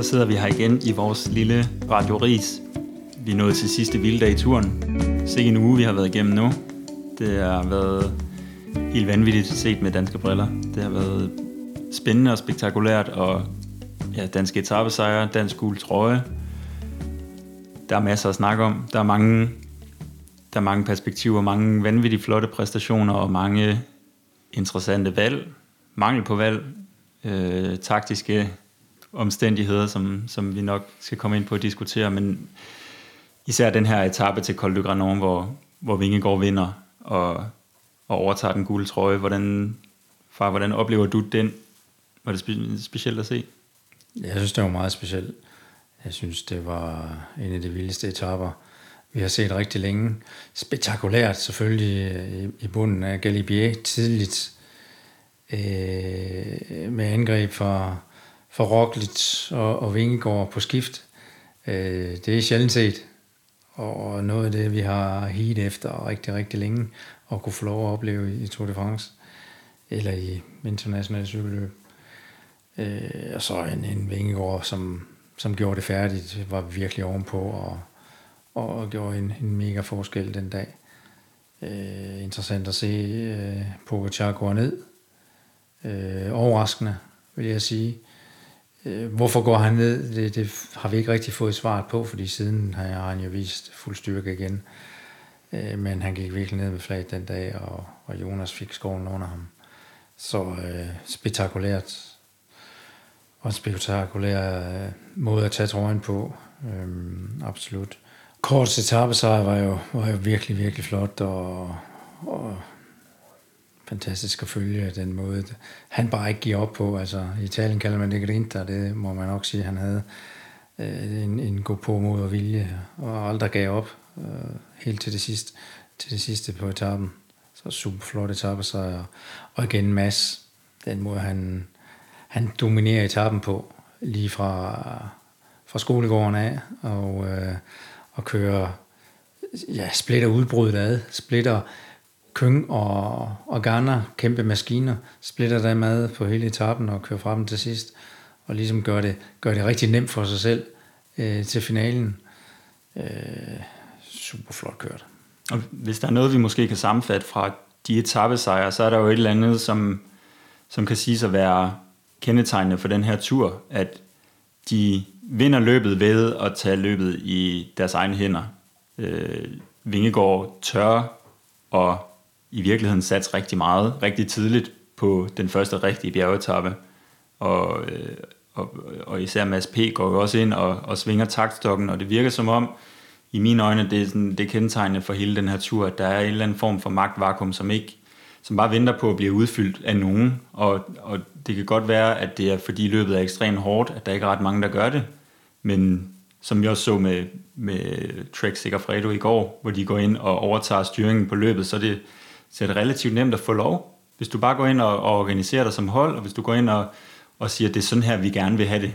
Så sidder vi her igen i vores lille Radio Ries. Vi er nået til sidste vilddag i turen. Se en uge, vi har været igennem nu. Det har været helt vanvittigt set med danske briller. Det har været spændende og spektakulært, og ja, danske etappesejre, dansk gul trøje. Der er masser at snakke om. Der er mange, der er mange perspektiver, mange vanvittigt flotte præstationer og mange interessante valg. Mangel på valg. Øh, taktiske omstændigheder, som, som vi nok skal komme ind på at diskutere, men især den her etape til Col du Granon, hvor, hvor Vingegaard vinder og, og overtager den gule trøje. Hvordan, far, hvordan oplever du den? Var det spe, specielt at se? Jeg synes, det var meget specielt. Jeg synes, det var en af de vildeste etapper, vi har set rigtig længe. Spektakulært selvfølgelig i, i bunden af Galibier tidligt øh, med angreb fra, for Roglic og, og Vingegaard på skift. Øh, det er sjældent set, og noget af det, vi har hit efter rigtig, rigtig længe, og kunne få lov at opleve i Tour de France, eller i internationale cykelløb. Øh, og så en, en Vingegaard, som, som gjorde det færdigt, var virkelig ovenpå, og, og gjorde en, en mega forskel den dag. Øh, interessant at se øh, Pogacar gå ned. Øh, overraskende, vil jeg sige. Øh, hvorfor går han ned? Det, det har vi ikke rigtig fået svaret på, fordi siden har han jo vist fuld styrke igen. Øh, men han gik virkelig ned med flaget den dag, og, og Jonas fik skoven under ham. Så øh, spektakulært. Og en spektakulær øh, måde at tage trøjen på. Øhm, absolut. Kortets etappesejr var jo, var jo virkelig, virkelig flot, og, og fantastisk at følge den måde, han bare ikke giver op på. Altså, i Italien kalder man det grinta, det må man nok sige, han havde øh, en, en god på mod og vilje, og aldrig gav op øh, helt til det sidste, til det sidste på etappen. Så super flot etappe sig, og igen Mads, den måde han, han dominerer etappen på, lige fra, fra skolegården af, og, øh, og kører, ja, splitter udbruddet ad, splitter Køng og, og Garner, kæmpe maskiner, splitter dem ad på hele etappen og kører frem til sidst, og ligesom gør det, gør det rigtig nemt for sig selv øh, til finalen. Øh, super flot kørt. Og hvis der er noget, vi måske kan sammenfatte fra de etappesejre, så er der jo et eller andet, som, som kan siges at være kendetegnende for den her tur, at de vinder løbet ved at tage løbet i deres egne hænder. Øh, Vingegaard tør og i virkeligheden sat rigtig meget, rigtig tidligt på den første rigtige bjergetappe. Og, øh, og, og især Mads P. går jo også ind og, og svinger taktstokken, og det virker som om, i mine øjne, det er, sådan, det er kendetegnende for hele den her tur, at der er en eller anden form for magtvakuum, som ikke som bare venter på at blive udfyldt af nogen. Og, og det kan godt være, at det er fordi løbet er ekstremt hårdt, at der ikke er ret mange, der gør det. Men som vi også så med, med Trek Segafredo i går, hvor de går ind og overtager styringen på løbet, så er det, så er det relativt nemt at få lov. Hvis du bare går ind og, og organiserer dig som hold, og hvis du går ind og, og siger, at det er sådan her, vi gerne vil have det,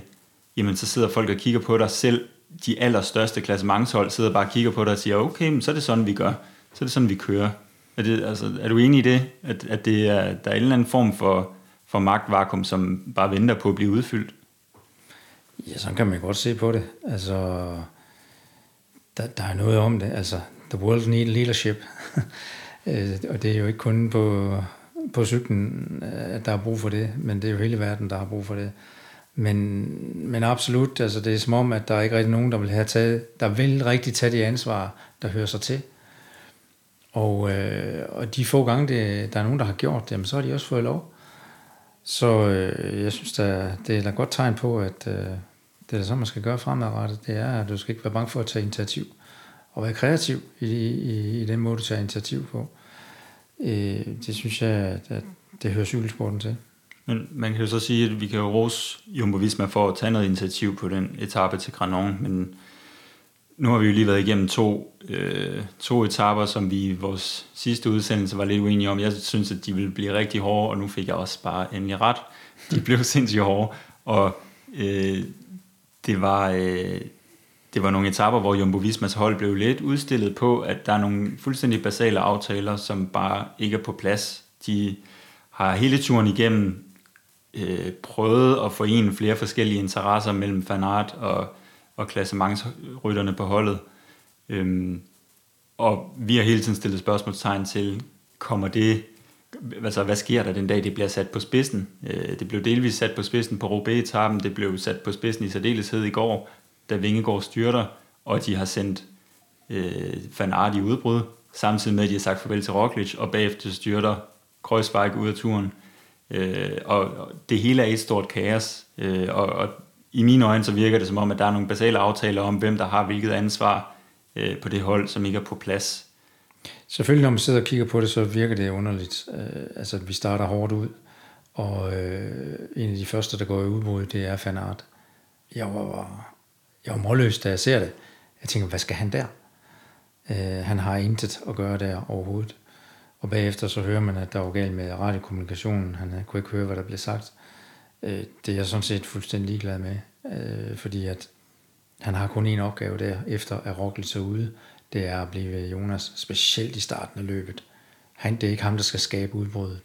jamen så sidder folk og kigger på dig selv. De allerstørste klassementshold sidder bare og kigger på dig og siger, okay, men så er det sådan, vi gør. Så er det sådan, vi kører. Er, det, altså, er du enig i det, at, at det er, der er en eller anden form for, for magtvakuum, som bare venter på at blive udfyldt? Ja, sådan kan man godt se på det. Altså, der, der er noget om det. Altså, the world need leadership. Øh, og det er jo ikke kun på, på cyklen, at der er brug for det, men det er jo hele verden, der har brug for det. Men, men absolut, altså det er som om, at der er ikke rigtig nogen, der vil have taget, der vil rigtig tage det ansvar, der hører sig til. Og, øh, og de få gange, det, der er nogen, der har gjort det, så har de også fået lov. Så øh, jeg synes, der, det er et godt tegn på, at øh, det er sådan, så man skal gøre fremadrettet. Det er, at du skal ikke være bange for at tage initiativ og være kreativ i, i, i den måde, du tager initiativ på. Øh, det synes jeg, at, at det hører cykelsporten til. Men man kan jo så sige, at vi kan jo rose Jumbo Visma for at tage noget initiativ på den etape til Granon, men nu har vi jo lige været igennem to, øh, to etaper, som vi i vores sidste udsendelse var lidt uenige om. Jeg synes, at de ville blive rigtig hårde, og nu fik jeg også bare endelig ret. De blev sindssygt hårde, og øh, det var... Øh, det var nogle etapper, hvor Jumbo Vismas hold blev lidt udstillet på, at der er nogle fuldstændig basale aftaler, som bare ikke er på plads. De har hele turen igennem øh, prøvet at forene flere forskellige interesser mellem Fanart og, og klassementsrytterne på holdet. Øhm, og vi har hele tiden stillet spørgsmålstegn til, kommer det, altså hvad sker der den dag, det bliver sat på spidsen? Øh, det blev delvis sat på spidsen på Roubaix-etappen, det blev sat på spidsen i særdeleshed i går, da Vingegaard styrter, og de har sendt øh, Van Aert i udbrud, samtidig med, at de har sagt farvel til Roglic, og bagefter styrter Kreuzberg ud af turen. Øh, og, og det hele er et stort kaos, øh, og, og i mine øjne så virker det som om, at der er nogle basale aftaler om, hvem der har hvilket ansvar øh, på det hold, som ikke er på plads. Selvfølgelig, når man sidder og kigger på det, så virker det underligt. Øh, altså, vi starter hårdt ud, og øh, en af de første, der går i udbrud, det er Fanart. Jeg var, jeg var målløs, da jeg ser det. Jeg tænker, hvad skal han der? Øh, han har intet at gøre der overhovedet. Og bagefter så hører man, at der var galt med radiokommunikationen. Han øh, kunne ikke høre, hvad der blev sagt. Øh, det er jeg sådan set fuldstændig ligeglad med, øh, fordi at han har kun én opgave der, efter at Roglic er ude. Det er at blive Jonas, specielt i starten af løbet. Han, det er ikke ham, der skal skabe udbruddet.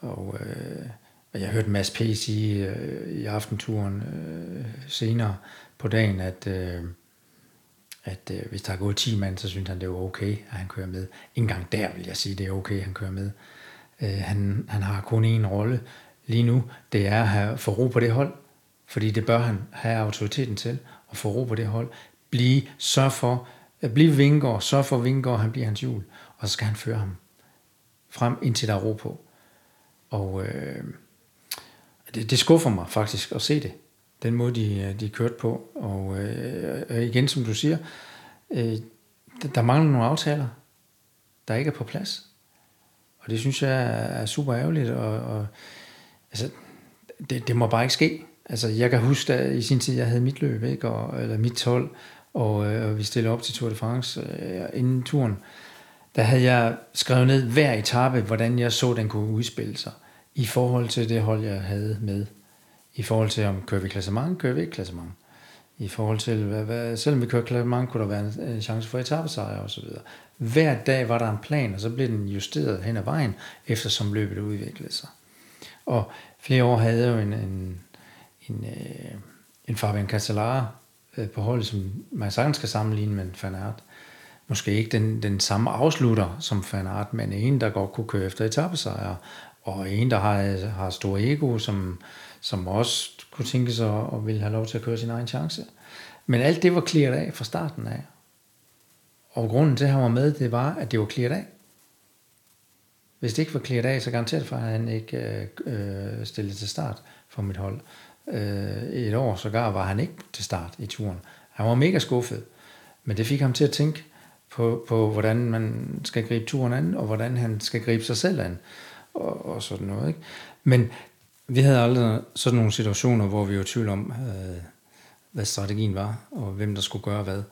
Og øh, jeg hørte Mads P. sige øh, i aftenturen øh, senere på dagen, at, øh, at øh, hvis der er gået 10 mand, så synes han, det er okay, at han kører med. Ingen gang der vil jeg sige, det er okay, at han kører med. Øh, han, han har kun én rolle lige nu, det er at have, få ro på det hold, fordi det bør han have autoriteten til, at få ro på det hold. Blive, sørg for, øh, blive Vingård, sørg for Vingård, han bliver hans jul, og så skal han føre ham frem, indtil der er ro på. Og øh, det, det skuffer mig faktisk at se det, den måde de, øh, de kørte på. Og øh, igen, som du siger, øh, der mangler nogle aftaler, der ikke er på plads. Og det synes jeg er super ærgerligt, og, og altså, det, det må bare ikke ske. Altså, jeg kan huske, at i sin tid, jeg havde mit løb, ikke? Og, eller mit 12, og, øh, og vi stillede op til Tour de France øh, inden turen. Der havde jeg skrevet ned hver etape, hvordan jeg så, den kunne udspille sig i forhold til det hold, jeg havde med. I forhold til, om kører vi klassement, kører vi ikke klassement. I forhold til, hvad, hvad, selvom vi kører klassement, kunne der være en, en chance for etappesejr og så videre. Hver dag var der en plan, og så blev den justeret hen ad vejen, eftersom løbet udviklede sig. Og flere år havde jeg jo en, en, en, øh, en Fabian Cancellara øh, på holdet, som man sagtens skal sammenligne med en fanart. Måske ikke den, den samme afslutter som fanart, men en, der godt kunne køre efter etappesejre, og en, der har, har stor ego, som, som også kunne tænke sig og ville have lov til at køre sin egen chance. Men alt det var klaret af fra starten af. Og grunden til, at han var med, det var, at det var klaret af. Hvis det ikke var klaret af, så garanteret for, at han ikke øh, øh stillet til start for mit hold. Øh, et år sågar var han ikke til start i turen. Han var mega skuffet, men det fik ham til at tænke på, på hvordan man skal gribe turen an, og hvordan han skal gribe sig selv an, og, og sådan noget. Ikke? Men vi havde aldrig sådan nogle situationer, hvor vi var i tvivl om, øh, hvad strategien var, og hvem der skulle gøre hvad.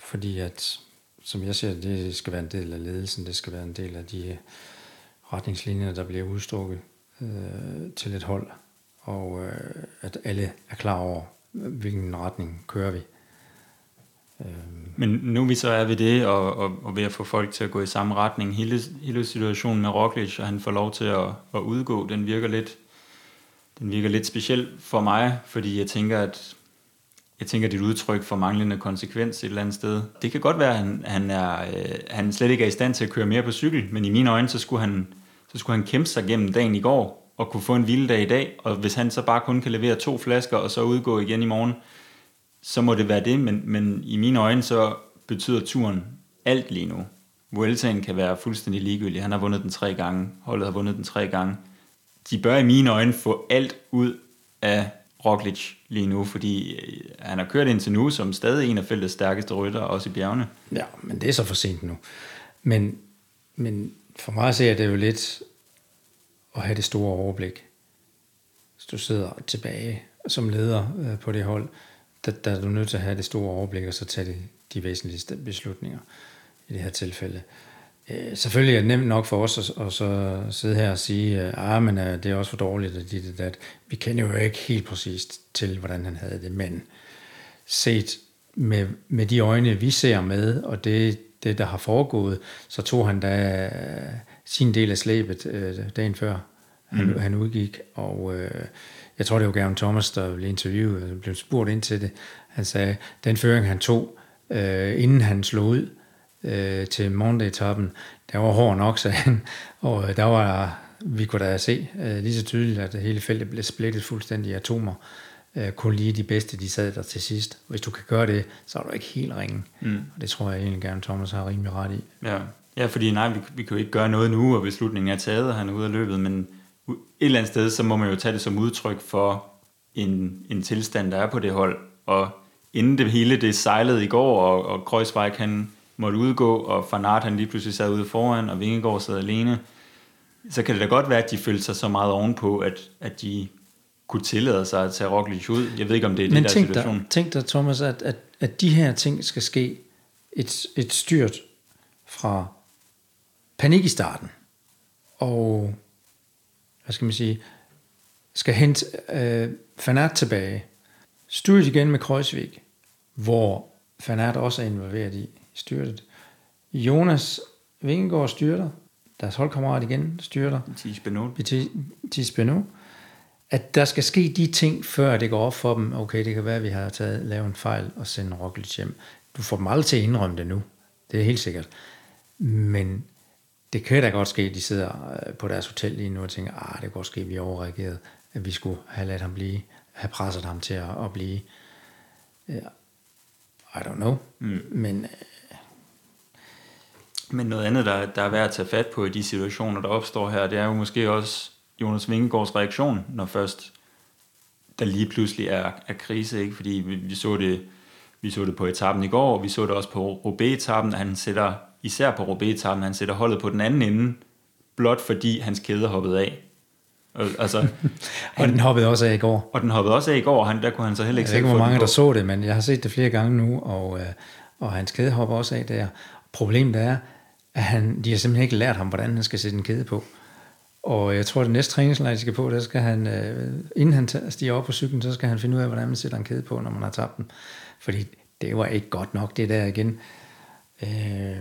Fordi at, som jeg ser det, skal være en del af ledelsen, det skal være en del af de retningslinjer, der bliver udstrukket øh, til et hold, og øh, at alle er klar over, hvilken retning kører vi. Øh. Men nu vi så er ved det, og, og, og ved at få folk til at gå i samme retning, hele, hele situationen med Roglic, og han får lov til at, at udgå, den virker lidt den virker lidt speciel for mig, fordi jeg tænker, at jeg tænker, dit udtryk for manglende konsekvens et eller andet sted. Det kan godt være, at han, han, er, øh, han slet ikke er i stand til at køre mere på cykel, men i mine øjne, så skulle han, så skulle han kæmpe sig gennem dagen i går, og kunne få en vild dag i dag, og hvis han så bare kun kan levere to flasker, og så udgå igen i morgen, så må det være det, men, men i mine øjne, så betyder turen alt lige nu. Vueltaen kan være fuldstændig ligegyldig. Han har vundet den tre gange. Holdet har vundet den tre gange. De bør i mine øjne få alt ud af Roglic lige nu, fordi øh, han har kørt indtil nu som stadig en af feltets stærkeste rytter, også i bjergene. Ja, men det er så for sent nu. Men, men for mig ser det jo lidt at have det store overblik. Hvis du sidder tilbage som leder øh, på det hold, der, der er du nødt til at have det store overblik, og så tage de, de væsentligste beslutninger i det her tilfælde. Øh, selvfølgelig er det nemt nok for os at, at så sidde her og sige, at ah, men, øh, det er også for dårligt, at det, det, vi kender jo ikke helt præcist til, hvordan han havde det, men set med, med de øjne, vi ser med, og det, det, der har foregået, så tog han da sin del af slæbet øh, dagen før han, mm. han udgik, og øh, jeg tror, det var Gavin Thomas, der blev interviewet, blev spurgt ind til det. Han sagde, den føring, han tog, øh, inden han slog ud øh, til Monday-toppen, der var hård nok, sagde han, og øh, der var, vi kunne da se øh, lige så tydeligt, at hele feltet blev splittet fuldstændig i atomer. Øh, kun lige de bedste, de sad der til sidst. Hvis du kan gøre det, så er du ikke helt ringen. Mm. Og det tror jeg egentlig gerne, Thomas har rimelig ret i. Ja, ja fordi nej, vi, vi kan jo ikke gøre noget nu, og beslutningen er taget, og han er ude af løbet, men et eller andet sted, så må man jo tage det som udtryk for en, en tilstand, der er på det hold. Og inden det hele det sejlede i går, og, og Kreuzweig han måtte udgå, og Fanart han lige pludselig sad ude foran, og Vingegaard sad alene, så kan det da godt være, at de følte sig så meget ovenpå, at, at de kunne tillade sig at tage Roglic ud. Jeg ved ikke, om det er Men det der tænk situation. dig, tænk dig, Thomas, at, at, at de her ting skal ske et, et styrt fra panik i starten, og hvad skal man sige, skal hente øh, Fanat tilbage, styrt igen med Kreuzvik, hvor Fanat også er involveret i styrtet. Jonas Vingegaard styrter, deres holdkammerat igen styrter, Tis Benot. Benot, at der skal ske de ting, før det går op for dem, okay, det kan være, at vi har taget, lavet en fejl og sendt Roglic hjem. Du får dem aldrig til at indrømme det nu, det er helt sikkert. Men det kan da godt ske, at de sidder øh, på deres hotel lige nu og tænker, ah, det kan godt ske, at vi overreagerede, at vi skulle have ladet ham blive, have presset ham til at, at blive. I don't know. Mm. Men øh, Men noget andet, der, der er værd at tage fat på i de situationer, der opstår her, det er jo måske også Jonas Vingegaards reaktion, når først der lige pludselig er, er krise, ikke? fordi vi, vi, så det, vi så det på etappen i går, og vi så det også på Roubaix-etappen, at han sætter, især på Roubaix-etappen, han sætter holdet på den anden ende, blot fordi hans kæde hoppede af. Og, altså, og den hoppede også af i går. og den hoppede også af i går, og han, der kunne han så heller ikke Jeg ved ikke, hvor mange, der så det, men jeg har set det flere gange nu, og, øh, og hans kæde hopper også af der. Problemet er, at han, de har simpelthen ikke lært ham, hvordan han skal sætte en kæde på. Og jeg tror, at det næste træningslejr, de skal på, der skal han, øh, inden han stiger op på cyklen, så skal han finde ud af, hvordan man sætter en kæde på, når man har tabt den. Fordi det var ikke godt nok, det der igen. Øh,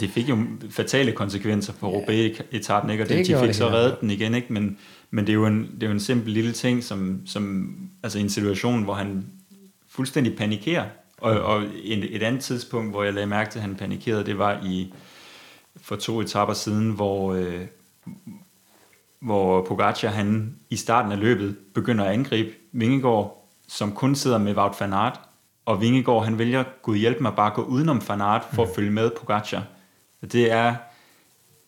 det fik jo fatale konsekvenser på Roubaix-etappen, ikke? og Det det, de fik det så reddet den igen, ikke? Men, men det, er jo en, det er jo en simpel lille ting, som, som altså en situation, hvor han fuldstændig panikerer. Og, og et, et andet tidspunkt, hvor jeg lagde mærke til, at han panikerede, det var i for to etapper siden, hvor, øh, hvor Pogacar han i starten af løbet begynder at angribe Vingegaard, som kun sidder med Wout van Aert, og Vingegaard han vælger, Gud hjælp mig, bare at gå udenom van Aert for at følge med Pogacar. Og det er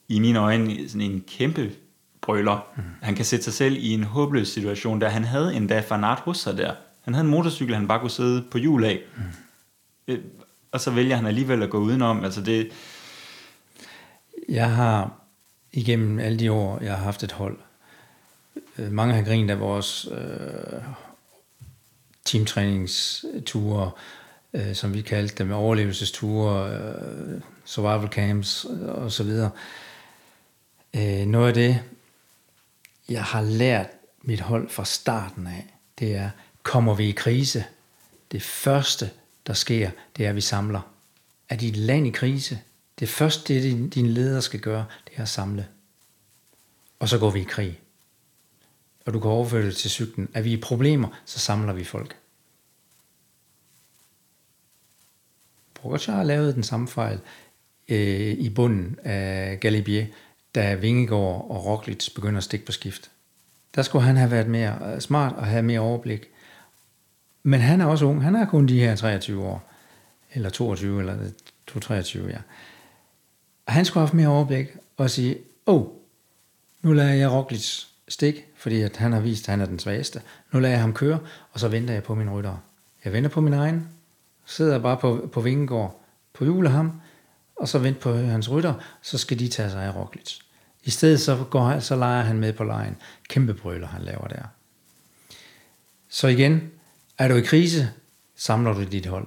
i mine øjne sådan en kæmpe brøler. Mm. Han kan sætte sig selv i en håbløs situation, da han havde endda Van Aert hos sig der. Han havde en motorcykel, han bare kunne sidde på hjul af. Mm. Og så vælger han alligevel at gå udenom. Altså det, Jeg har igennem alle de år, jeg har haft et hold, øh, mange har grinet af vores øh, teamtræningsture, øh, som vi kaldte dem, overlevelsesture, øh, survival camps øh, og så videre. Øh, noget af det, jeg har lært mit hold fra starten af, det er, kommer vi i krise, det første, der sker, det er, at vi samler. Er dit land i krise, det første, det din, din leder skal gøre, det er at samle. Og så går vi i krig. Og du kan overføre det til cyklen. Er vi i problemer, så samler vi folk. Pogacar har lavet den samme fejl øh, i bunden af Galibier, da Vingegaard og Roglic begynder at stikke på skift. Der skulle han have været mere øh, smart og have mere overblik. Men han er også ung. Han er kun de her 23 år. Eller 22, eller øh, 23, ja. Han skulle have haft mere overblik og sige, åh, oh, nu lader jeg Roglic stik, fordi at han har vist, at han er den svageste. Nu lader jeg ham køre, og så venter jeg på min rytter. Jeg venter på min egen, sidder bare på, på Vingegård, på jule ham, og så venter på hans rytter, så skal de tage sig af Roglic. I stedet så, går, så leger han med på lejen. Kæmpe brøler, han laver der. Så igen, er du i krise, samler du dit hold,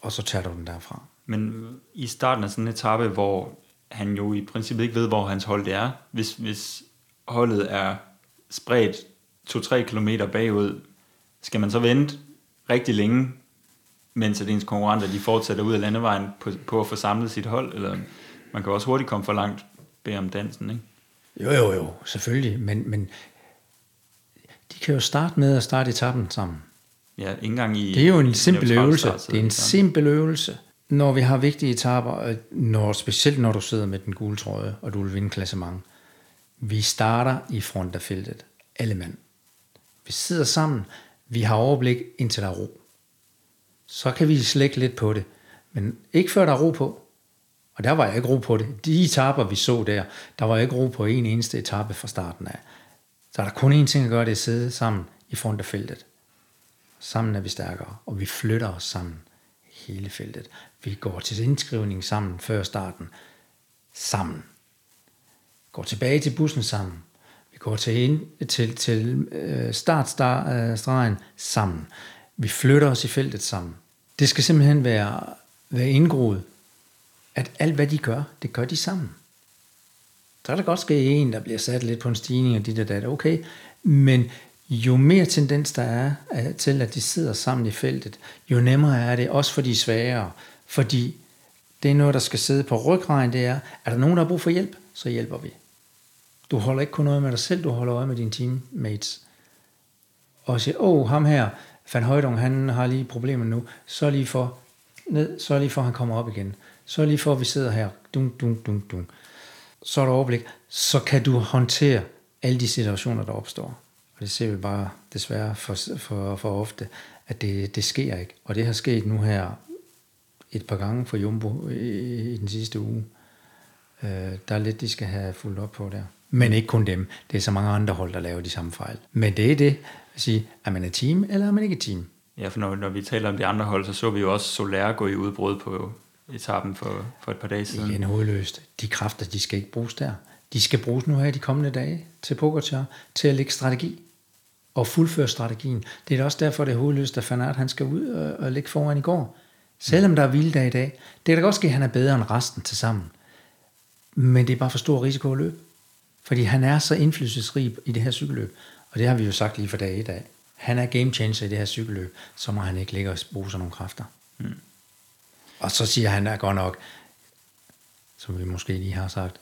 og så tager du den derfra. Men i starten af sådan en etape, hvor han jo i princippet ikke ved, hvor hans hold det er, hvis, hvis holdet er spredt 2-3 km bagud, skal man så vente rigtig længe, mens at ens konkurrenter de fortsætter ud af landevejen på, på at få samlet sit hold, eller man kan også hurtigt komme for langt bag om dansen, ikke? Jo, jo, jo, selvfølgelig, men, men de kan jo starte med at starte etappen sammen. Ja, ikke engang i... Det er jo en simpel øvelse. Det er en simpel øvelse. Når vi har vigtige etaper, øh, når, specielt når du sidder med den gule trøje, og du vil vinde klassement. Vi starter i front af feltet. Alle mand. Vi sidder sammen. Vi har overblik indtil der er ro. Så kan vi slække lidt på det. Men ikke før der er ro på. Og der var jeg ikke ro på det. De etaper, vi så der, der var jeg ikke ro på en eneste etape fra starten af. Så er der kun én ting at gøre, det er at sidde sammen i front af feltet. Sammen er vi stærkere, og vi flytter os sammen hele feltet. Vi går til indskrivning sammen før starten. Sammen. Går tilbage til bussen sammen. Vi går til, ind, til, til øh, startstregen øh, sammen. Vi flytter os i feltet sammen. Det skal simpelthen være, være indgroet, at alt hvad de gør, det gør de sammen. Så er der godt ske en, der bliver sat lidt på en stigning og dit og dat, okay. Men jo mere tendens der er øh, til, at de sidder sammen i feltet, jo nemmere er det, også for de svagere. Fordi det er noget, der skal sidde på ryggraden, det er, er der nogen, der har brug for hjælp, så hjælper vi. Du holder ikke kun øje med dig selv, du holder øje med dine teammates. Og siger, åh, oh, ham her, Van Højdung, han har lige problemer nu, så lige for, ned, så lige for, han kommer op igen. Så lige for, at vi sidder her, dun, dun, dun, dun. Så er der overblik, så kan du håndtere alle de situationer, der opstår. Og det ser vi bare desværre for, for, for ofte, at det, det sker ikke. Og det har sket nu her et par gange for Jumbo i, i den sidste uge. Øh, der er lidt, de skal have fulgt op på der. Men ikke kun dem. Det er så mange andre hold, der laver de samme fejl. Men det er det at sige, er man et team, eller er man ikke et team? Ja, for når, når vi taler om de andre hold, så så vi jo også Soler gå i udbrud på etappen for, for et par dage siden. Igen hovedløst. De kræfter, de skal ikke bruges der. De skal bruges nu her de kommende dage til Pogacar, til at lægge strategi og fuldføre strategien. Det er da også derfor, det er hovedløst, at Fanart han skal ud og, og ligge foran i går. Selvom der er hviledag i dag. Det kan da godt ske, at han er bedre end resten til sammen. Men det er bare for stor risiko at løbe. Fordi han er så indflydelsesrig i det her cykelløb. Og det har vi jo sagt lige for dag i dag. Han er game changer i det her cykelløb, så må han ikke ligge og bruge sådan nogle kræfter. Mm. Og så siger han er godt nok, som vi måske lige har sagt,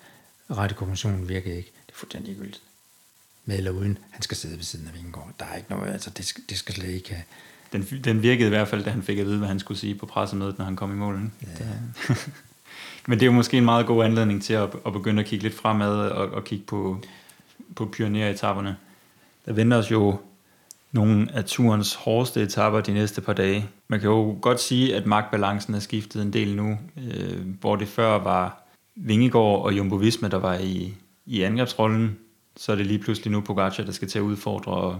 rettekommissionen virkede ikke. Det er fuldstændig ligegyldigt. Med eller uden, han skal sidde ved siden af Vingegaard. Der er ikke noget, altså det skal, det skal slet ikke have. Den, den virkede i hvert fald, da han fik at vide, hvad han skulle sige på pressemødet, når han kom i mål. ikke? Ja. Men det er jo måske en meget god anledning til at, at begynde at kigge lidt fremad og, og kigge på, på pioneretapperne. Der venter os jo nogle af turens hårdeste etapper de næste par dage. Man kan jo godt sige, at magtbalancen er skiftet en del nu, øh, hvor det før var Vingegaard og Jumbo Visma, der var i, i angrebsrollen. Så er det lige pludselig nu Pogacar, der skal til at udfordre og,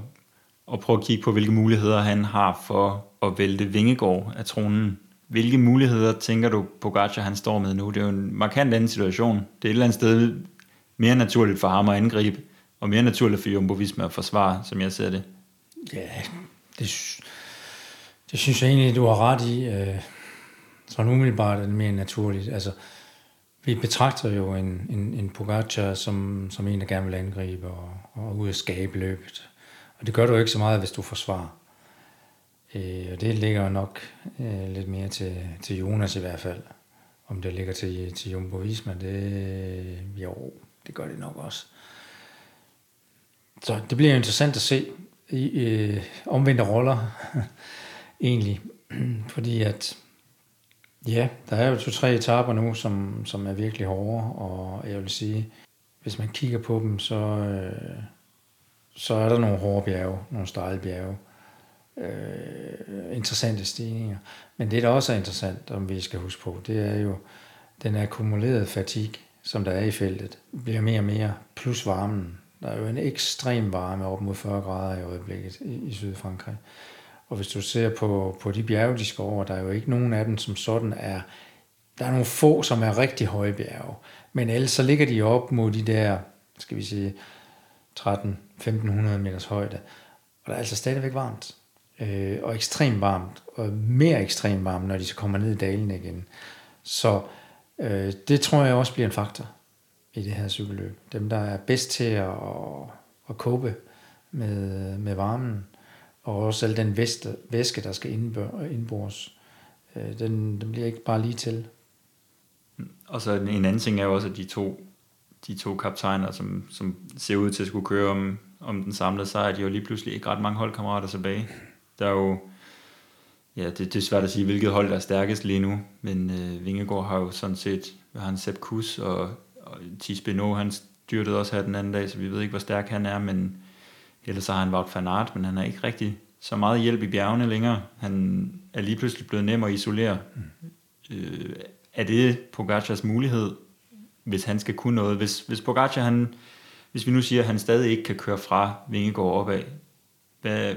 og prøve at kigge på, hvilke muligheder han har for at vælte Vingegaard af tronen. Hvilke muligheder tænker du, Pogacar han står med nu? Det er jo en markant anden situation. Det er et eller andet sted mere naturligt for ham at angribe, og mere naturligt for Jumbo Visma at forsvare, som jeg ser det. Ja, det, det synes jeg egentlig, du har ret i. Øh, sådan umiddelbart er det mere naturligt. Altså, vi betragter jo en, en, en Pogacar som, som en, der gerne vil angribe og, og ud af skabe løbet. Og det gør du jo ikke så meget, hvis du forsvarer. Øh, og det ligger nok øh, lidt mere til, til Jonas i hvert fald. Om det ligger til, til Jumbo Visma, det, jo, det gør det nok også. Så det bliver interessant at se i øh, omvendte roller, egentlig. Fordi at, ja, der er jo to-tre etaper nu, som, som er virkelig hårde, og jeg vil sige, hvis man kigger på dem, så, øh, så er der nogle hårde bjerge, nogle stejle bjerge, øh, interessante stigninger. Men det, der også er interessant, om vi skal huske på, det er jo den akkumulerede fatigue, som der er i feltet, bliver mere og mere, plus varmen. Der er jo en ekstrem varme op mod 40 grader i øjeblikket i, i Sydfrankrig. Og hvis du ser på, på de bjerge, de skal over, der er jo ikke nogen af dem, som sådan er... Der er nogle få, som er rigtig høje bjerge. Men ellers så ligger de op mod de der, skal vi sige, 13-1500 meters højde. Og der er altså stadigvæk varmt. Øh, og ekstremt varmt. Og mere ekstremt varmt, når de så kommer ned i dalen igen. Så øh, det tror jeg også bliver en faktor i det her cykelløb. Dem, der er bedst til at, at kåbe med, med varmen, og også al den væske, væske der skal indbores, øh, den, den bliver ikke bare lige til. Og så en anden ting er jo også, at de to de to kaptajner, som, som ser ud til at skulle køre om, om den samlede sejr, de har jo lige pludselig ikke ret mange holdkammerater tilbage. Der er jo, ja, det, det er svært at sige, hvilket hold der er stærkest lige nu, men øh, Vingegaard har jo sådan set, har han, Sepp Kuss, og, og Thies Beno, han styrtede også her den anden dag, så vi ved ikke, hvor stærk han er, men ellers har han Wout van Aert, men han er ikke rigtig så meget hjælp i bjergene længere. Han er lige pludselig blevet nem at isolere. Mm. Øh, er det Pogacars mulighed, hvis han skal kunne noget? Hvis, hvis Pogacar, han, hvis vi nu siger, at han stadig ikke kan køre fra Vingegaard opad, hvad,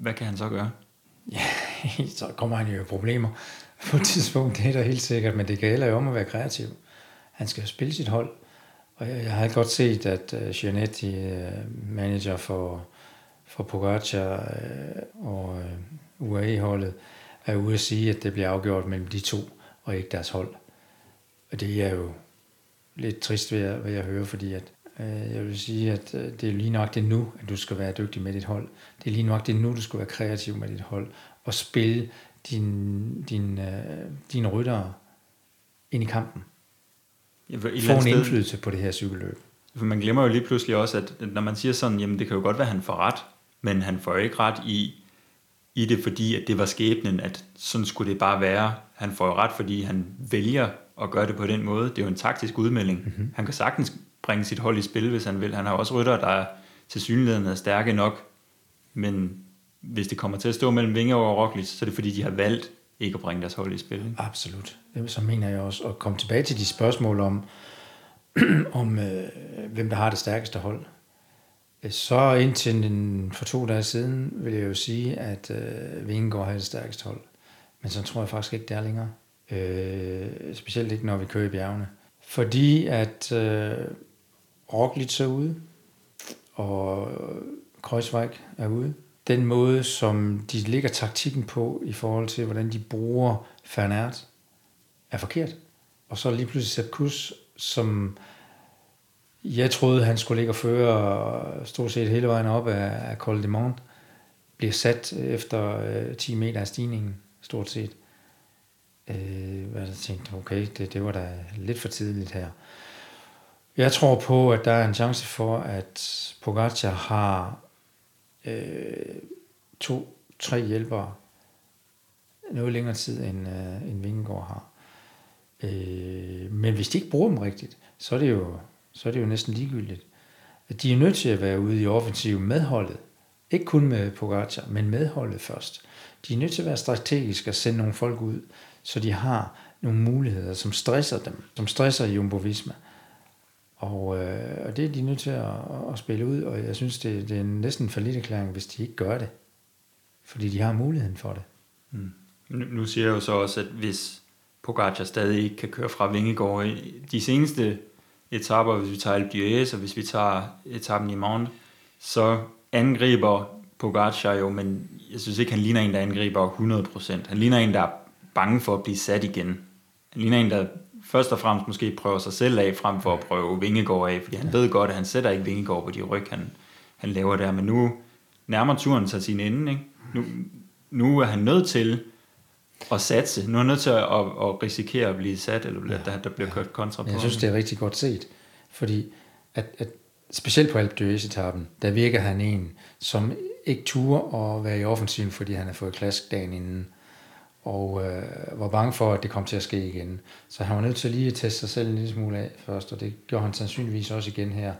hvad kan han så gøre? Ja, så kommer han jo i problemer på et tidspunkt, det er der helt sikkert, men det gælder jo om at være kreativ. Han skal spille sit hold, og jeg, jeg har godt set, at øh, uh, Gianetti, uh, øh, manager for, for Pogacar uh, og uh, UAE-holdet, er ude at sige, at det bliver afgjort mellem de to, og ikke deres hold. Og det er jo lidt trist ved at, ved at høre, fordi at, jeg vil sige, at øh, det er lige nok det nu, at du skal være dygtig med dit hold. Det er lige nok det nu, du skal være kreativ med dit hold, og spille din, din, øh, dine ryttere ind i kampen. Ja, Få en sted, indflydelse på det her cykelløb. For man glemmer jo lige pludselig også, at når man siger sådan, jamen det kan jo godt være, at han får ret, men han får ikke ret i, i det, fordi at det var skæbnen, at sådan skulle det bare være. Han får jo ret, fordi han vælger at gøre det på den måde. Det er jo en taktisk udmelding. Mm-hmm. Han kan sagtens bringe sit hold i spil, hvis han vil. Han har også rytter, der til synligheden er stærke nok, men hvis det kommer til at stå mellem Vinge og Roglic, så er det fordi, de har valgt ikke at bringe deres hold i spil. Ikke? Absolut. Så mener jeg også at komme tilbage til de spørgsmål om, om øh, hvem der har det stærkeste hold. Øh, så indtil den, for to dage siden vil jeg jo sige, at øh, Vingegaard har det stærkeste hold. Men så tror jeg faktisk ikke, det er længere. Øh, specielt ikke, når vi kører i bjergene. Fordi at øh, Roglic er ude, og Kreuzweig er ude. Den måde, som de ligger taktikken på i forhold til, hvordan de bruger Fernert, er forkert. Og så lige pludselig Sepp Kuss, som jeg troede, han skulle ligge og føre stort set hele vejen op af, af Col de Mont, bliver sat efter øh, 10 meter af stigningen, stort set. Øh, hvad jeg tænkte, okay, det, det var da lidt for tidligt her. Jeg tror på, at der er en chance for, at Pogacar har øh, to, tre hjælpere noget længere tid, end, øh, end Vingegaard har. Øh, men hvis de ikke bruger dem rigtigt, så er det jo, så er det jo næsten ligegyldigt. De er nødt til at være ude i offensiv medholdet. Ikke kun med Pogacar, men medholdet først. De er nødt til at være strategiske og sende nogle folk ud, så de har nogle muligheder, som stresser dem, som stresser Jumbo Visma. Og, øh, og det er de nødt til at, at spille ud, og jeg synes, det, det er næsten en forlidt erklæring, hvis de ikke gør det. Fordi de har muligheden for det. Mm. Nu, nu siger jeg jo så også, at hvis Pogacar stadig ikke kan køre fra Vingegård, i de seneste etaper, hvis vi tager Alpe og hvis vi tager etappen i morgen, så angriber Pogacar jo, men jeg synes ikke, han ligner en, der angriber 100%. Han ligner en, der er bange for at blive sat igen. Han ligner en, der først og fremmest måske prøver sig selv af, frem for at prøve Vingegård af, fordi han ved godt, at han sætter ikke Vingegård på de ryg, han, han laver der. Men nu nærmer turen sig sin ende. Ikke? Nu, nu er han nødt til at satse. Nu er han nødt til at, at, at risikere at blive sat, eller ja, der, der bliver ja. kørt kontra på Jeg synes, det er rigtig godt set, fordi at, at specielt på Alpe etappen der virker han en, som ikke turer at være i offensiven, fordi han har fået klask dagen inden og øh, var bange for, at det kom til at ske igen. Så han var nødt til lige at teste sig selv en lille smule af først, og det gjorde han sandsynligvis også igen her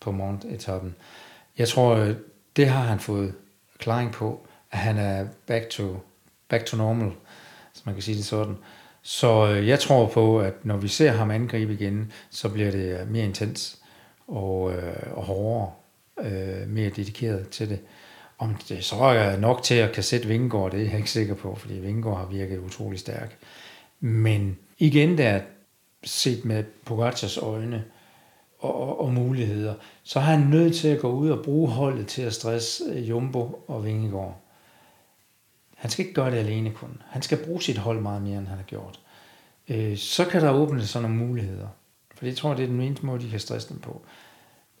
på morgenetappen. Jeg tror, øh, det har han fået klaring på, at han er back to, back to normal, så man kan sige det sådan. Så øh, jeg tror på, at når vi ser ham angribe igen, så bliver det øh, mere intens og, øh, og hårdere, øh, mere dedikeret til det. Om det så er nok til at kan sætte Vingegaard, det er jeg ikke sikker på, fordi Vingegaard har virket utrolig stærk. Men igen der, set med Pogacars øjne og, og, og muligheder, så har han nødt til at gå ud og bruge holdet til at stresse øh, Jumbo og Vingegaard. Han skal ikke gøre det alene kun. Han skal bruge sit hold meget mere, end han har gjort. Øh, så kan der åbne sig nogle muligheder. For det tror, det er den eneste måde, de kan stresse dem på.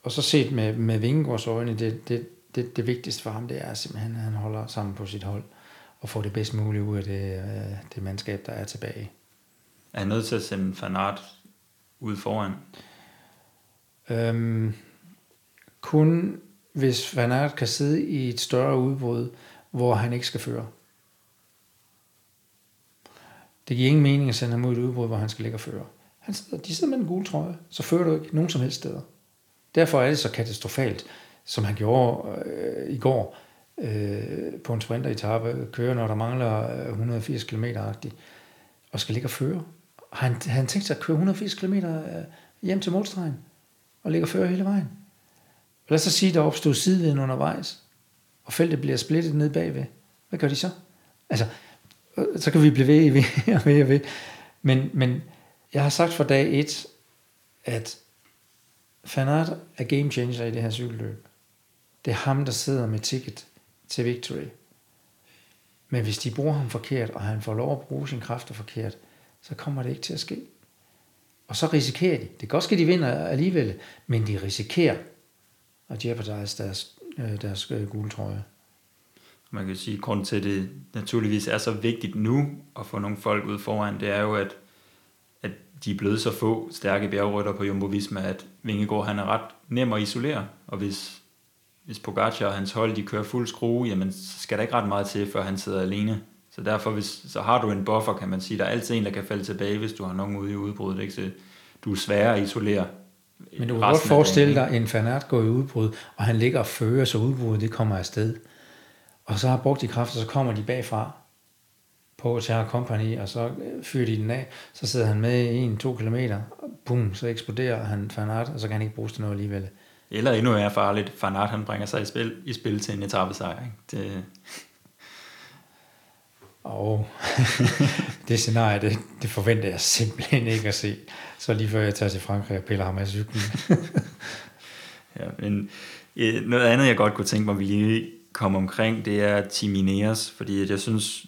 Og så set med, med Vingegaards øjne, det, det, det, det vigtigste for ham, det er simpelthen, at han holder sammen på sit hold og får det bedst mulige ud af det, øh, det mandskab, der er tilbage. Er han nødt til at sende Fanart ud foran? Øhm, kun hvis Van Aert kan sidde i et større udbrud, hvor han ikke skal føre. Det giver ingen mening at sende ham ud i et udbrud, hvor han skal ligge og føre. Han sidder, de sidder med den gule trøje, så fører du ikke nogen som helst steder. Derfor er det så katastrofalt, som han gjorde øh, i går øh, på en sprinteretappe, køre, når der mangler 180 km agtigt og skal ligge og føre. Han, han tænkt sig at køre 180 km øh, hjem til målstregen, og ligge og føre hele vejen. Lad os så sige, at der opstod sideviden undervejs, og feltet bliver splittet ned bagved. Hvad gør de så? Altså, øh, så kan vi blive ved, ved og ved og ved. Men, men jeg har sagt fra dag et, at Fanart er game changer i det her cykelløb. Det er ham, der sidder med ticket til victory. Men hvis de bruger ham forkert, og han får lov at bruge sin kræfter forkert, så kommer det ikke til at ske. Og så risikerer de. Det kan godt ske, de vinder alligevel, men de risikerer at jeopardize deres, øh, deres øh, gule trøje. Man kan sige, at grunden til, at det naturligvis er så vigtigt nu at få nogle folk ud foran, det er jo, at, at de er blevet så få stærke bjergrytter på Jumbo Visma, at Vingegaard han er ret nem at isolere. Og hvis, hvis Pogacar og hans hold de kører fuld skrue, jamen så skal der ikke ret meget til, før han sidder alene. Så derfor hvis, så har du en buffer, kan man sige. Der er altid en, der kan falde tilbage, hvis du har nogen ude i udbruddet. Ikke? Så du er sværere at isolere. Men du kan godt forestille dig, en fanat går i udbrud, og han ligger og fører, så udbruddet det kommer afsted. Og så har brugt de kræfter, så kommer de bagfra på Terra Company, og så fyrer de den af. Så sidder han med 1-2 kilometer, bum, så eksploderer han fanat, og så kan han ikke bruges til noget alligevel. Eller endnu mere farligt, fanat han bringer sig i spil, i spil til en etappesejr. Ikke? Det, og det scenarie, det, det forventer jeg simpelthen ikke at se. Så lige før jeg tager til Frankrig og piller ham af cyklen. ja, men øh, noget andet, jeg godt kunne tænke mig, at vi lige kommer omkring, det er Team Ineos, fordi jeg synes,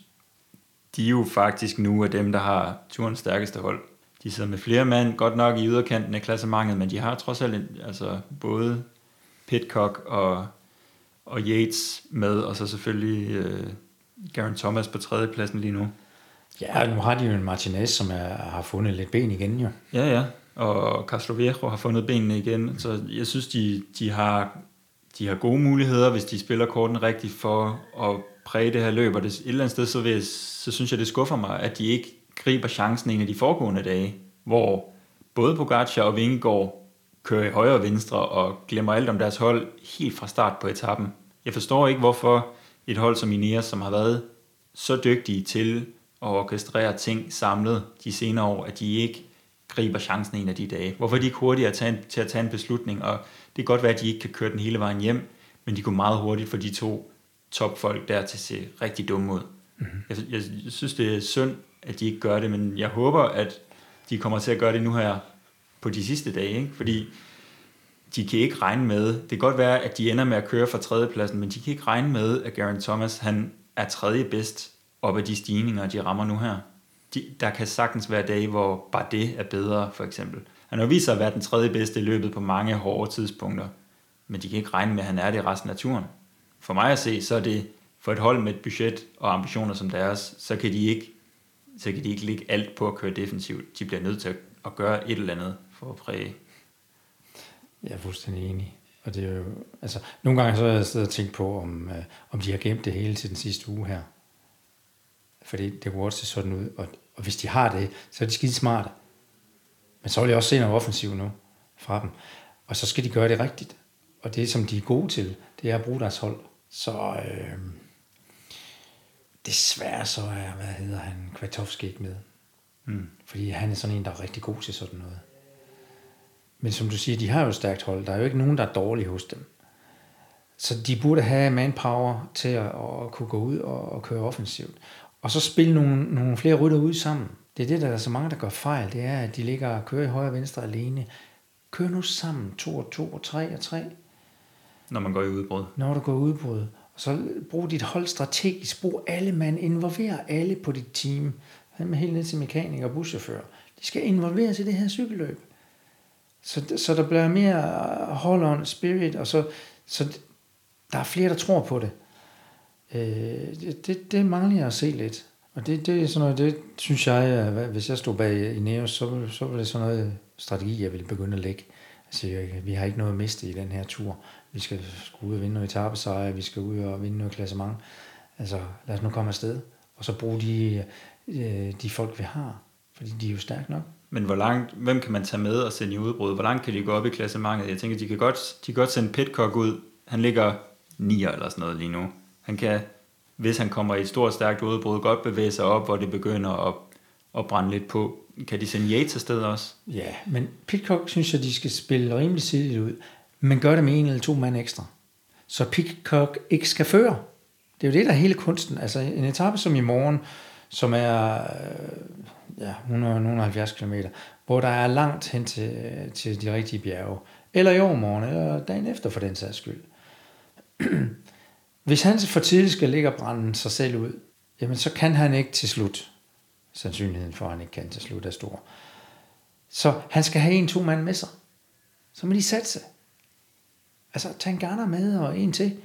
de er jo faktisk nu af dem, der har turens stærkeste hold. De sidder med flere mand, godt nok i yderkanten af klassementet, men de har trods alt altså, både Pitcock og, og Yates med, og så selvfølgelig øh, Garen Thomas på tredjepladsen lige nu. Ja, nu har de jo en Martinez, som er, har fundet lidt ben igen jo. Ja, ja. Og Castro Viejo har fundet benene igen. Så jeg synes, de, de, har, de har gode muligheder, hvis de spiller korten rigtigt for at præge det her løb. Og det, et eller andet sted, så, vil, så synes jeg, det skuffer mig, at de ikke griber chancen en af de foregående dage, hvor både Pogacar og Vingegaard kører i højre og venstre og glemmer alt om deres hold helt fra start på etappen. Jeg forstår ikke, hvorfor et hold som Ineos, som har været så dygtige til at orkestrere ting samlet de senere år, at de ikke griber chancen en af de dage. Hvorfor de ikke hurtigere til at, til at tage en beslutning? Og det kan godt være, at de ikke kan køre den hele vejen hjem, men de går meget hurtigt for de to topfolk der til at se rigtig dumme ud. Mm-hmm. Jeg, jeg synes, det er synd, at de ikke gør det, men jeg håber, at de kommer til at gøre det nu her på de sidste dage, ikke? fordi de kan ikke regne med, det kan godt være, at de ender med at køre fra tredjepladsen, men de kan ikke regne med, at Garen Thomas han er tredje bedst op af de stigninger, de rammer nu her. De, der kan sagtens være dage, hvor bare det er bedre, for eksempel. Han har vist sig at være den tredje bedste i løbet på mange hårde tidspunkter, men de kan ikke regne med, at han er det i resten af turen. For mig at se, så er det for et hold med et budget og ambitioner som deres, så kan de ikke, så kan de ikke ligge alt på at køre defensivt. De bliver nødt til at gøre et eller andet for at præge jeg er fuldstændig enig. Og det er jo, altså, nogle gange så har jeg siddet og tænkt på, om, øh, om de har gemt det hele til den sidste uge her. Fordi det kunne også se sådan ud. Og, og hvis de har det, så er de skide smarte. Men så vil jeg også se noget offensiv nu fra dem. Og så skal de gøre det rigtigt. Og det, som de er gode til, det er at bruge deres hold. Så øh, desværre så er, hvad hedder han, Kvartovski ikke med. Mm. Fordi han er sådan en, der er rigtig god til sådan noget. Men som du siger, de har jo et stærkt hold. Der er jo ikke nogen, der er dårlige hos dem. Så de burde have manpower til at, at kunne gå ud og, og køre offensivt. Og så spille nogle, nogle flere rytter ud sammen. Det er det, der er så mange, der gør fejl. Det er, at de ligger og kører i højre og venstre alene. Kør nu sammen. To og to og tre og tre. Når man går i udbrud. Når du går i udbrud. Og så brug dit hold strategisk. Brug alle mand. Involver alle på dit team. Med helt ned til mekanikere og buschauffør. De skal involveres i det her cykelløb. Så, så der bliver mere hold on spirit, og så, så der er flere, der tror på det. Øh, det, det, det mangler jeg at se lidt. Og det, det er sådan noget, det synes jeg, hvis jeg stod bag i Neos, så, så var det sådan noget strategi, jeg ville begynde at lægge. Altså, vi har ikke noget at miste i den her tur. Vi skal, ud og vinde noget etappesejr, vi skal ud og vinde noget klassement. Altså, lad os nu komme afsted. Og så bruge de, øh, de folk, vi har. Fordi de er jo stærke nok. Men hvor langt, hvem kan man tage med og sende i udbrud? Hvor langt kan de gå op i klassementet? Jeg tænker, de kan godt, de kan godt sende Pitcock ud. Han ligger 9 eller sådan noget lige nu. Han kan, hvis han kommer i et stort, stærkt udbrud, godt bevæge sig op, hvor det begynder at, at brænde lidt på. Kan de sende Yates afsted også? Ja, men Pitcock synes jeg, de skal spille rimelig tidligt ud. Men gør det med en eller to mand ekstra. Så Pitcock ikke skal føre. Det er jo det, der er hele kunsten. Altså en etape som i morgen, som er øh, ja, 170 km, hvor der er langt hen til, øh, til de rigtige bjerge. Eller i overmorgen, eller dagen efter for den sags skyld. Hvis han for tidligt skal ligge og brænde sig selv ud, jamen så kan han ikke til slut. Sandsynligheden for, at han ikke kan til slut er stor. Så han skal have en, to mand med sig. Så må de satse. Altså, tag en med og en til.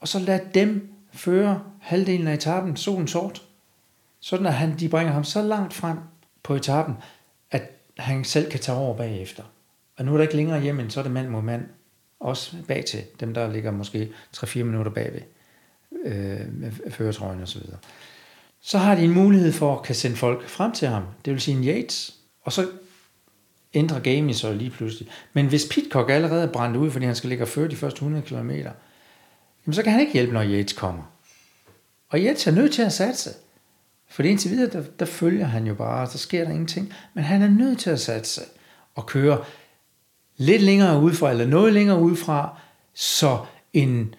Og så lad dem føre halvdelen af etappen, solen sort. Sådan at han, de bringer ham så langt frem på etappen, at han selv kan tage over bagefter. Og nu er der ikke længere hjem, så er det mand mod mand. Også bag til dem, der ligger måske 3-4 minutter bagved øh, med føretrøjen og så videre. Så har de en mulighed for at kan sende folk frem til ham. Det vil sige en Yates. Og så ændrer gamet så lige pludselig. Men hvis Pitcock allerede er brændt ud, fordi han skal ligge og føre de første 100 km, jamen så kan han ikke hjælpe, når Yates kommer. Og Yates er nødt til at satse. For indtil videre, der, der følger han jo bare, der sker der ingenting. Men han er nødt til at satse og køre lidt længere udefra, eller noget længere udefra, så en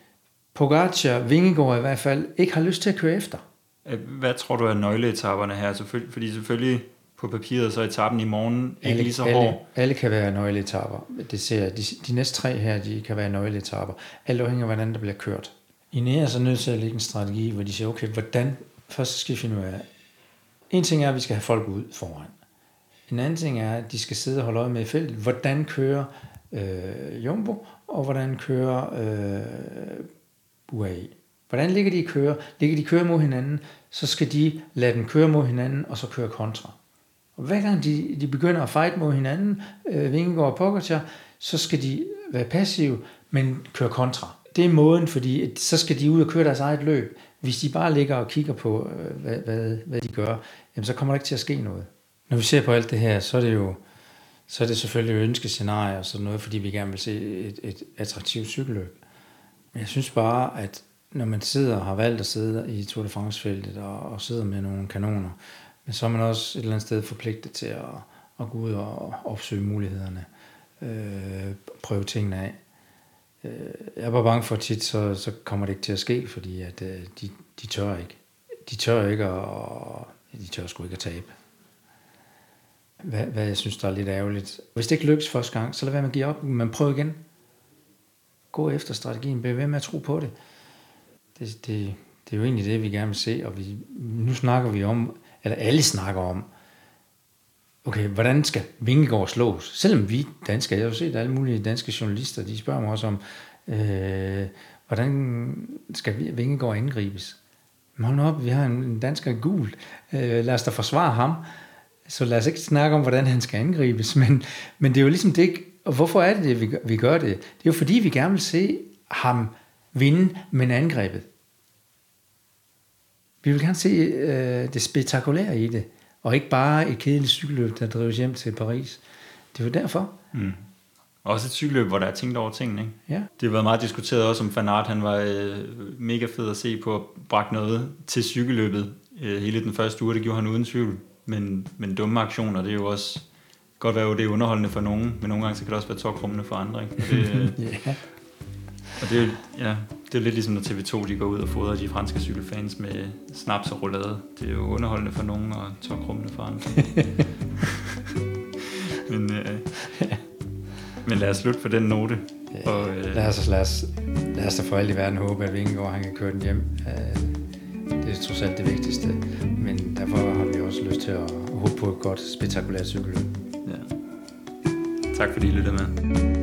Pogacar, Vingegaard i hvert fald, ikke har lyst til at køre efter. Øh, hvad tror du er nøgleetapperne her? Selvfølgelig, fordi selvfølgelig på papiret, så er etappen i morgen ikke alle, lige så hård. Alle, alle kan være nøgleetapper. Det ser, de, de næste tre her, de kan være nøgleetapper. Alt afhængig af, hvordan der bliver kørt. I er så nødt til at lægge en strategi, hvor de siger, okay, hvordan, først skal vi finde ud af, en ting er, at vi skal have folk ud foran. En anden ting er, at de skal sidde og holde øje med i feltet. Hvordan kører øh, Jumbo, og hvordan kører øh, UAE? Hvordan ligger de i køre? Ligger de køre mod hinanden, så skal de lade dem køre mod hinanden, og så køre kontra. Og hver gang de, de begynder at fight mod hinanden, øh, Vingegaard og Pogacar, så skal de være passive, men køre kontra. Det er måden, fordi så skal de ud og køre deres eget løb. Hvis de bare ligger og kigger på, øh, hvad, hvad, hvad de gør, jamen så kommer der ikke til at ske noget. Når vi ser på alt det her, så er det jo så er det selvfølgelig ønskescenarier og sådan noget, fordi vi gerne vil se et, et attraktivt cykelløb. Men jeg synes bare, at når man sidder og har valgt at sidde i Tour de France-feltet og, og sidder med nogle kanoner, men så er man også et eller andet sted forpligtet til at, at gå ud og opsøge mulighederne, øh, prøve tingene af. Øh, jeg er bare bange for, at tit så, så kommer det ikke til at ske, fordi at, øh, de, de tør ikke. De tør ikke, og de tør sgu ikke at tabe. Hvad, hvad jeg synes, der er lidt ærgerligt. Hvis det ikke lykkes første gang, så lad være med at give op, men prøv igen. Gå efter strategien, bliv ved med at tro på det. Det, det, det er jo egentlig det, vi gerne vil se, og vi, nu snakker vi om, eller alle snakker om, okay, hvordan skal Vingegaard slås? Selvom vi danskere, jeg har jo set alle mulige danske journalister, de spørger mig også om, øh, hvordan skal Vingegaard angribes? Men hold op, vi har en dansker gul. Øh, lad os da forsvare ham. Så lad os ikke snakke om, hvordan han skal angribes. Men, men det er jo ligesom det ikke, og hvorfor er det, det vi, vi gør det? Det er jo fordi, vi gerne vil se ham vinde, men angrebet. Vi vil gerne se øh, det spektakulære i det, og ikke bare et kedeligt cykelløb, der drives hjem til Paris. Det jo derfor. Mm. Også et cykelløb, hvor der er tænkt over tingene. Ikke? Ja. Det har været meget diskuteret også, om Fanart han var øh, mega fed at se på at brække noget til cykelløbet øh, hele den første uge. Det gjorde han uden tvivl. Men, men dumme aktioner, det er jo også godt være, at det er underholdende for nogen, men nogle gange så kan det også være tokrummende for andre. Ikke? Det, øh, ja. Og det er, ja, det er lidt ligesom når TV2 de går ud og fodrer de franske cykelfans med snaps og roulade. Det er jo underholdende for nogen og tokrummende for andre. men, øh, men lad os slutte på den note. Ja, og, øh, lad, os, lad, os, lad os da for alt i verden håbe, at Vingegaard han kan køre den hjem. Øh, det er trods alt det vigtigste. Men derfor har vi også lyst til at håbe på et godt, spektakulært cykelløb. Ja. Tak fordi I lyttede med.